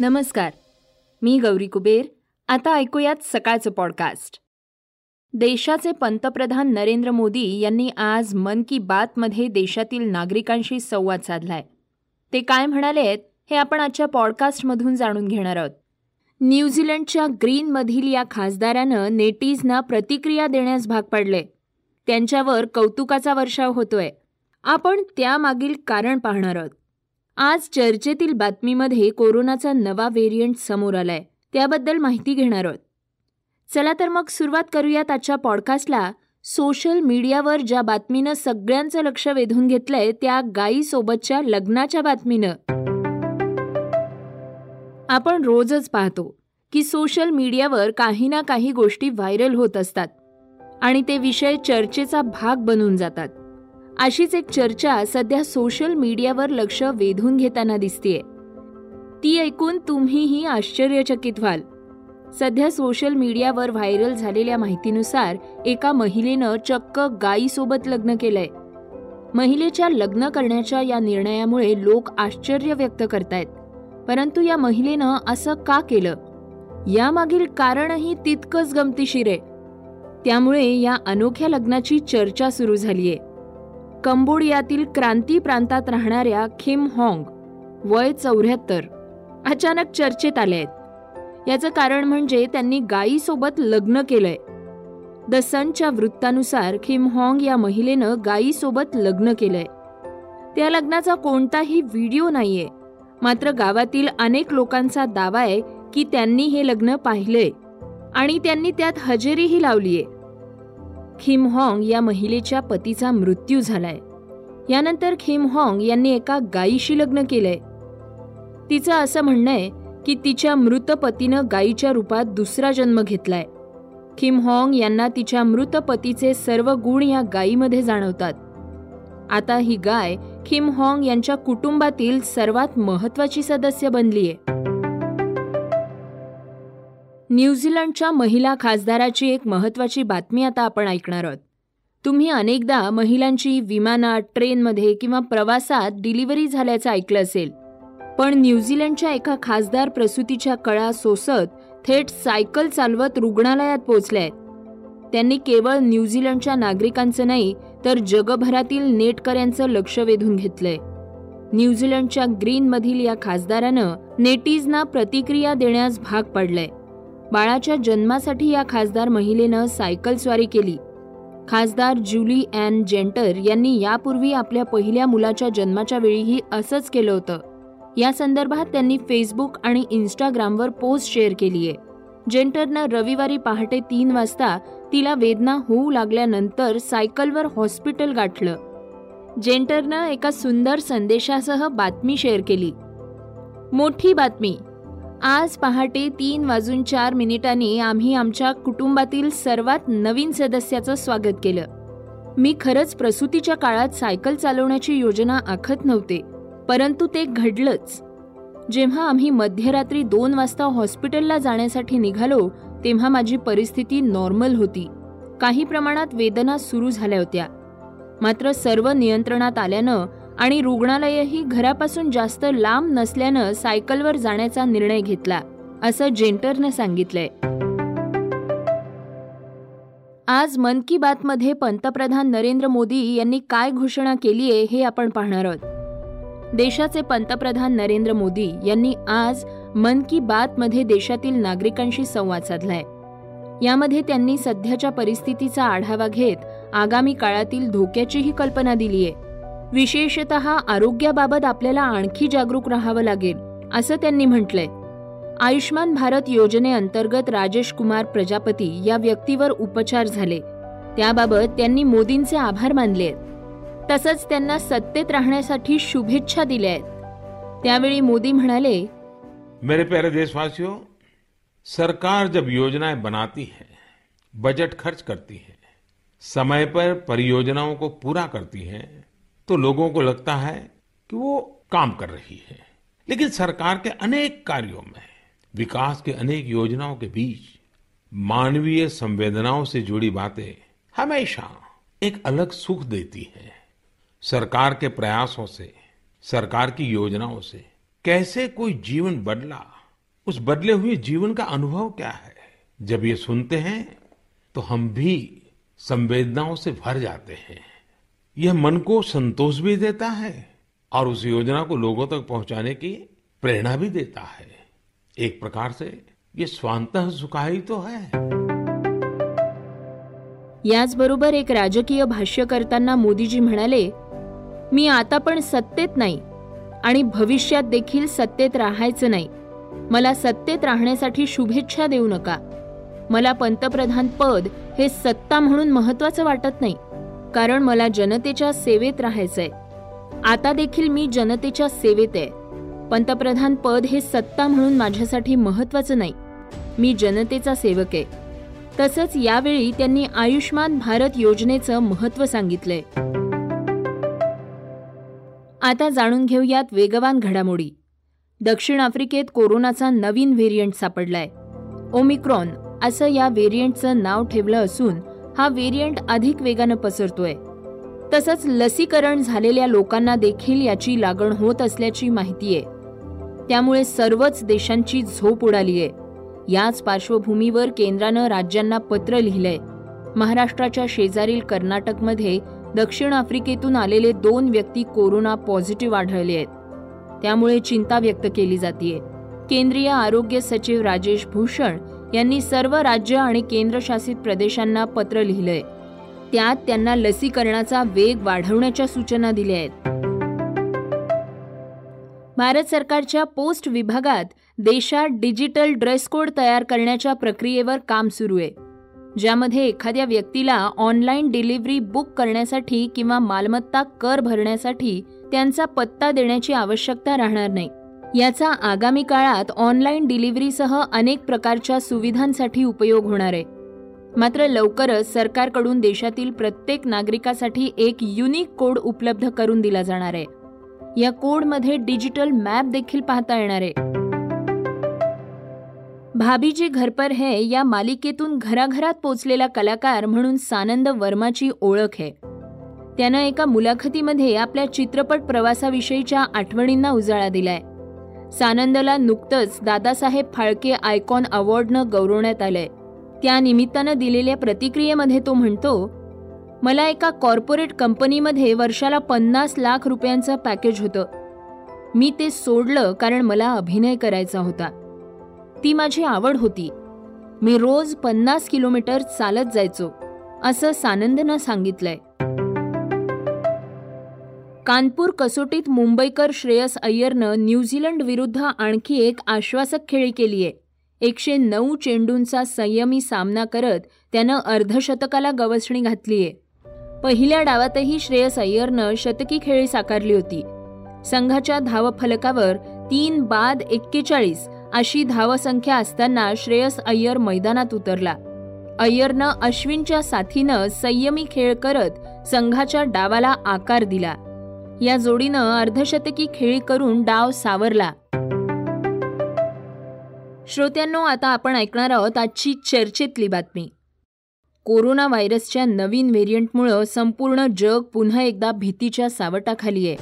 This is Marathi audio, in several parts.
नमस्कार मी गौरी कुबेर. आता ऐकूयात सकाळचं पॉडकास्ट देशाचे पंतप्रधान नरेंद्र मोदी यांनी आज मन की बातमध्ये देशातील नागरिकांशी संवाद साधलाय. ते काय म्हणाले आहेत हे आपण आजच्या पॉडकास्टमधून जाणून घेणार आहोत. न्यूझीलंडच्या ग्रीनमधील या खासदारानं नेटीजना प्रतिक्रिया देण्यास भाग पाडले. त्यांच्यावर कौतुकाचा वर्षाव होतोय. आपण त्यामागील कारण पाहणार आहोत. आज चर्चेतील बातमीमध्ये कोरोनाचा नवा व्हेरियंट समोर आलाय. त्याबद्दल माहिती घेणार आहोत. चला तर मग सुरुवात करूयात आजच्या पॉडकास्टला सोशल मीडियावर ज्या बातमीनं सगळ्यांचं लक्ष वेधून घेतलंय त्या गायीसोबतच्या लग्नाच्या बातमीनं. आपण रोजच पाहतो की सोशल मीडियावर काही ना काही गोष्टी व्हायरल होत असतात. आणि ते विषय चर्चेचा भाग बनून जातात. अशीच एक चर्चा सध्या सोशल मीडियावर लक्ष वेधून घेताना दिसतीये. ती ऐकून तुम्हीही आश्चर्यचकित व्हाल. सध्या सोशल मीडियावर व्हायरल झालेल्या माहितीनुसार एका महिलेनं चक्क गायीसोबत लग्न केलंय. महिलेच्या लग्न करण्याच्या या निर्णयामुळे लोक आश्चर्य व्यक्त करतायत. परंतु या महिलेनं असं का केलं? यामागील कारणही तितकंच गमतीशीर आहे. त्यामुळे या अनोख्या लग्नाची चर्चा सुरू झालीय. कंबोडियातील क्रांती प्रांतात राहणाऱ्या खिम हॉंग वय चौऱ्याहत्तर अचानक चर्चेत आले आहेत. याचं कारण म्हणजे त्यांनी गायीसोबत लग्न केलंय. द सनच्या वृत्तानुसार खिम हॉंग या महिलेनं गायीसोबत लग्न केलंय. त्या लग्नाचा कोणताही व्हिडिओ नाहीये. मात्र गावातील अनेक लोकांचा दावा आहे की त्यांनी हे लग्न पाहिलंय. आणि त्यांनी त्यात हजेरीही लावलीये. खिम हॉंग या महिलेच्या पतीचा मृत्यू झालाय. यानंतर खिम हॉंग यांनी एका गायीशी लग्न केलंय. तिचं असं म्हणणं आहे की तिच्या मृत पतीनं गायीच्या रूपात दुसरा जन्म घेतलाय. खिम हॉंग यांना तिच्या मृत पतीचे सर्व गुण या गायीमध्ये जाणवतात. आता ही गाय खिम हॉंग यांच्या कुटुंबातील सर्वात महत्वाची सदस्य बनलीय. न्यूझीलंडच्या महिला खासदाराची एक महत्त्वाची बातमी आता आपण ऐकणार आहोत. तुम्ही अनेकदा महिलांची विमानात ट्रेनमध्ये किंवा प्रवासात डिलिव्हरी झाल्याचं ऐकलं असेल. पण न्यूझीलंडच्या एका खासदार प्रसूतीच्या कळा सोसत थेट सायकल चालवत रुग्णालयात पोहोचल्या त्यांनी केवळ न्यूझीलंडच्या नागरिकांचं नाही तर जगभरातील नेटकऱ्यांचं लक्ष वेधून घेतलंय. न्यूझीलंडच्या ग्रीनमधील या खासदारानं नेटीजना प्रतिक्रिया देण्यास भाग पडलंय. बाळाच्या जन्मासाठी या खासदार महिलेनं सायकल स्वारी केली. खासदार जुली अँड जेंटर यांनी यापूर्वी आपल्या पहिल्या मुलाच्या जन्माच्या वेळीही असंच केलं होतं. या संदर्भात त्यांनी फेसबुक आणि इन्स्टाग्रामवर पोस्ट शेअर केली आहे. जेंटरनं रविवारी पहाटे तीन वाजता तिला वेदना होऊ लागल्यानंतर सायकलवर हॉस्पिटल गाठलं. जेंटरनं एका सुंदर संदेशासह बातमी शेअर केली. मोठी बातमी आज पहाटे तीन वाजून चार मिनिटांनी आम्ही आमच्या कुटुंबातील सर्वात नवीन सदस्याचं स्वागत केलं. मी खरंच प्रसूतीच्या काळात सायकल चालवण्याची योजना आखत नव्हते परंतु ते घडलंच. जेव्हा आम्ही मध्यरात्री दोन वाजता हॉस्पिटलला जाण्यासाठी निघालो तेव्हा माझी परिस्थिती नॉर्मल होती. काही प्रमाणात वेदना सुरू झाल्या होत्या. मात्र सर्व नियंत्रणात आल्यानं आणि रुग्णालयही घरापासून जास्त लांब नसल्यानं सायकलवर जाण्याचा निर्णय घेतला असं जेंटरनं सांगितलंय. आज मन की बातमध्ये पंतप्रधान नरेंद्र मोदी यांनी काय घोषणा केली आहे हे आपण पाहणार आहोत. देशाचे पंतप्रधान नरेंद्र मोदी यांनी आज मन की बातमध्ये देशातील नागरिकांशी संवाद साधलाय. यामध्ये त्यांनी सध्याच्या परिस्थितीचा आढावा घेत आगामी काळातील धोक्याचीही कल्पना दिली आहे विशेषत आरोग्याबाबत आपल्याला आणखी जागरूक राहावं लागेल असं त्यांनी म्हटलंय. आयुष्मान भारत योजनेअंतर्गत राजेश कुमार प्रजापती या व्यक्तीवर उपचार झाले. त्याबाबत त्यांनी मोदींचे आभार मानले तसंच त्यांना सत्तेत राहण्यासाठी शुभेच्छा दिल्या आहेत. त्यावेळी मोदी म्हणाले मेरे प्यारे देशवासियों सरकार जब योजनाएं बनाती है बजट खर्च करती है समय पर परियोजनाओं को पूरा करती है तो लोगों को लगता है कि वो काम कर रही है। लेकिन सरकार के अनेक कार्यों में, विकास के अनेक योजनाओं के बीच मानवीय संवेदनाओं से जुड़ी बातें हमेशा एक अलग सुख देती है। सरकार के प्रयासों से, सरकार की योजनाओं से कैसे कोई जीवन बदला, उस बदले हुए जीवन का अनुभव क्या है? जब ये सुनते हैं तो हम भी संवेदनाओं से भर जाते हैं। यह मन को संतोष भी देता है और उस योजना को लोगों तक पहुंचाने की प्रेरणा भी देता है। एक प्रकार से ये स्वांत सुखाही तो है। याचबरोबर एक राजकीय भाष्य करताना मोदीजी म्हणाले मी आता पण सत्तेत नाही आणि भविष्यात देखील सत्तेत राहायचं नाही. मला सत्तेत राहण्यासाठी शुभेच्छा देऊ नका. मला पंतप्रधान पद हे सत्ता म्हणून महत्वाचं वाटत नाही. कारण मला जनतेच्या सेवेत राहायचंय. आता देखील मी जनतेच्या सेवेत आहे. पंतप्रधान पद हे सत्ता म्हणून माझ्यासाठी महत्वाचं नाही. मी जनतेचा सेवक आहे. तसंच यावेळी त्यांनी आयुष्मान भारत योजनेचं महत्त्व सांगितलंय. आता जाणून घेऊयात वेगवान घडामोडी. दक्षिण आफ्रिकेत कोरोनाचा नवीन व्हेरियंट सापडलाय. ओमिक्रॉन असं या व्हेरियंटचं नाव ठेवलं असून हा व्हेरियंट अधिक वेगानं पसरतोय. तसंच लसीकरण झालेल्या लोकांना देखील याची लागण होत असल्याची माहिती आहे. त्यामुळे सर्वच देशांची झोप उडालीय. याच पार्श्वभूमीवर केंद्रानं राज्यांना पत्र लिहिलंय. महाराष्ट्राच्या शेजारील कर्नाटकमध्ये दक्षिण आफ्रिकेतून आलेले दोन व्यक्ती कोरोना पॉझिटिव्ह आढळले आहेत. त्यामुळे चिंता व्यक्त केली जाते केंद्रीय आरोग्य सचिव राजेश भूषण यांनी सर्व राज्य आणि केंद्रशासित प्रदेशांना पत्र लिहिलंय. त्यात त्यांना लसीकरणाचा वेग वाढवण्याच्या सूचना दिल्या आहेत. भारत सरकारच्या पोस्ट विभागात देशात डिजिटल ड्रेस कोड तयार करण्याच्या प्रक्रियेवर काम सुरू आहे. ज्यामध्ये एखाद्या व्यक्तीला ऑनलाईन डिलिव्हरी बुक करण्यासाठी किंवा मालमत्ता कर भरण्यासाठी त्यांचा पत्ता देण्याची आवश्यकता राहणार नाही. याचा आगामी काळात ऑनलाईन डिलिव्हरीसह अनेक प्रकारच्या सुविधांसाठी उपयोग होणार आहे. मात्र लवकरच सरकारकडून देशातील प्रत्येक नागरिकासाठी एक युनिक कोड उपलब्ध करून दिला जाणार आहे. या कोडमध्ये डिजिटल मॅप देखील पाहता येणार आहे. भाभीजी घरपर हे है या मालिकेतून घराघरात पोचलेला कलाकार म्हणून सानंद वर्माची ओळख आहे. त्यानं एका मुलाखतीमध्ये आपल्या चित्रपट प्रवासाविषयीच्या आठवणींना उजाळा दिलाय. सानंदला नुकतंच दादासाहेब फाळके आयकॉन अवॉर्डनं गौरवण्यात आलंय. त्या निमित्तानं दिलेल्या प्रतिक्रियेमध्ये तो म्हणतो मला एका कॉर्पोरेट कंपनीमध्ये वर्षाला पन्नास लाख रुपयांचं पॅकेज होतं. मी ते सोडलं कारण मला अभिनय करायचा होता. ती माझी आवड होती. मी रोज पन्नास किलोमीटर चालत जायचो असं सानंदनं सांगितलंय. कानपूर कसोटीत मुंबईकर श्रेयस अय्यरनं न्यूझीलंड विरुद्ध आणखी एक आश्वासक खेळी केली आहे. एकशे नऊ चेंडूंचा संयमी सामना करत त्यानं अर्धशतकाला गवसणी घातलीय पहिल्या डावातही श्रेयस अय्यरनं शतकी खेळी साकारली होती. संघाच्या धावफलकावर तीन बाद एक्केचाळीस अशी धावसंख्या असताना श्रेयस अय्यर मैदानात उतरला. अय्यरनं अश्विनच्या साथीनं संयमी खेळ करत संघाच्या डावाला आकार दिला. या जोडीनं अर्धशतकी खेळी करून डाव सावरला. श्रोत्यांनो आता आपण ऐकणार आहोत आजची चर्चेतली बातमी. कोरोना व्हायरसच्या नवीन व्हेरियंटमुळं संपूर्ण जग पुन्हा एकदा भीतीच्या सावटाखाली आहे.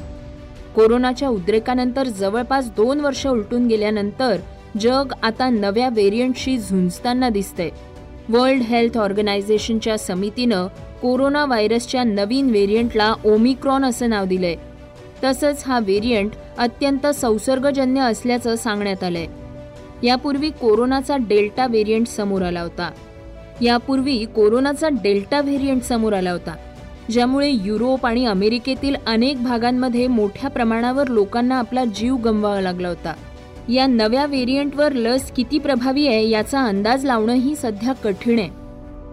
कोरोनाच्या उद्रेकानंतर जवळपास दोन वर्ष उलटून गेल्यानंतर जग आता नव्या व्हेरियंटशी झुंजताना दिसतंय. वर्ल्ड हेल्थ ऑर्गनायझेशनच्या समितीनं कोरोना व्हायरसच्या नवीन व्हेरियंटला ओमिक्रॉन असं नाव दिलंय. तसंच हा व्हेरियंट अत्यंत संसर्गजन्य असल्याचं सांगण्यात आलंय. यापूर्वी कोरोनाचा डेल्टा व्हेरियंट समोर आला होता. यापूर्वी कोरोनाचा डेल्टा व्हेरियंट समोर आला होता ज्यामुळे युरोप आणि अमेरिकेतील अनेक भागांमध्ये मोठ्या प्रमाणावर लोकांना आपला जीव गमवावा लागला होता. या नव्या व्हेरियंटवर लस किती प्रभावी आहे याचा अंदाज लावणंही सध्या कठीण आहे.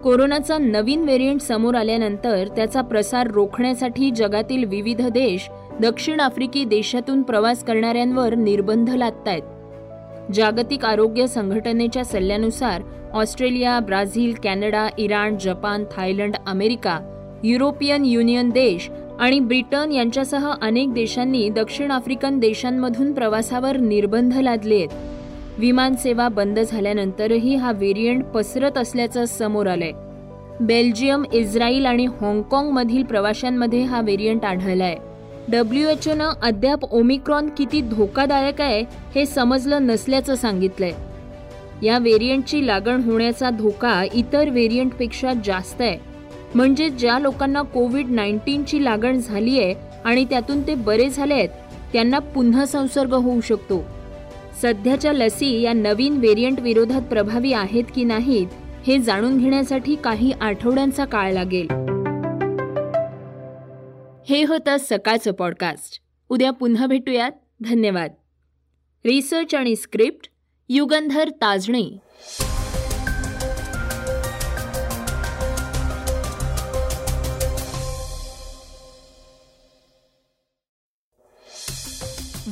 कोरोनाचा नवीन व्हेरियंट समोर आल्यानंतर त्याचा प्रसार रोखण्यासाठी जगातील विविध देश दक्षिण आफ्रिकी देशातून प्रवास करणाऱ्यांवर निर्बंध लादतायत. जागतिक आरोग्य संघटनेच्या सल्ल्यानुसार Australia Brazil Canada Iran Japan Thailand America European Union देश आणि ब्रिटन यांच्यासह अनेक देशांनी दक्षिण आफ्रिकन देशांमधून प्रवासावर निर्बंध लादले आहेत. विमानसेवा बंद झाल्यानंतरही हा व्हेरियंट पसरत असल्याचं समोर आलंय. बेल्जियम इस्रायल आणि हाँगकाँगमधील प्रवाशांमध्ये हा व्हेरियंट आढळलाय. डब्ल्यू एच ओनं अद्याप ओमिक्रॉन किती धोकादायक आहे हे समजलं नसल्याचं सांगितलंय. या व्हेरियंटची लागण होण्याचा धोका इतर व्हेरियंटपेक्षा जास्त आहे. म्हणजे ज्या लोकांना कोविड नाईन्टीनची लागण झाली आहे आणि त्यातून ते बरे झाले आहेत त्यांना पुन्हा संसर्ग होऊ शकतो. सध्याच्या लसी या नवीन व्हेरियंट विरोधात प्रभावी आहेत की नाहीत हे जाणून घेण्यासाठी काही आठवड्यांचा काळ लागेल. हे होतं सकाळचं पॉडकास्ट. उद्या पुन्हा भेटूयात. धन्यवाद. रिसर्च आणि स्क्रिप्ट युगंधर ताजणे.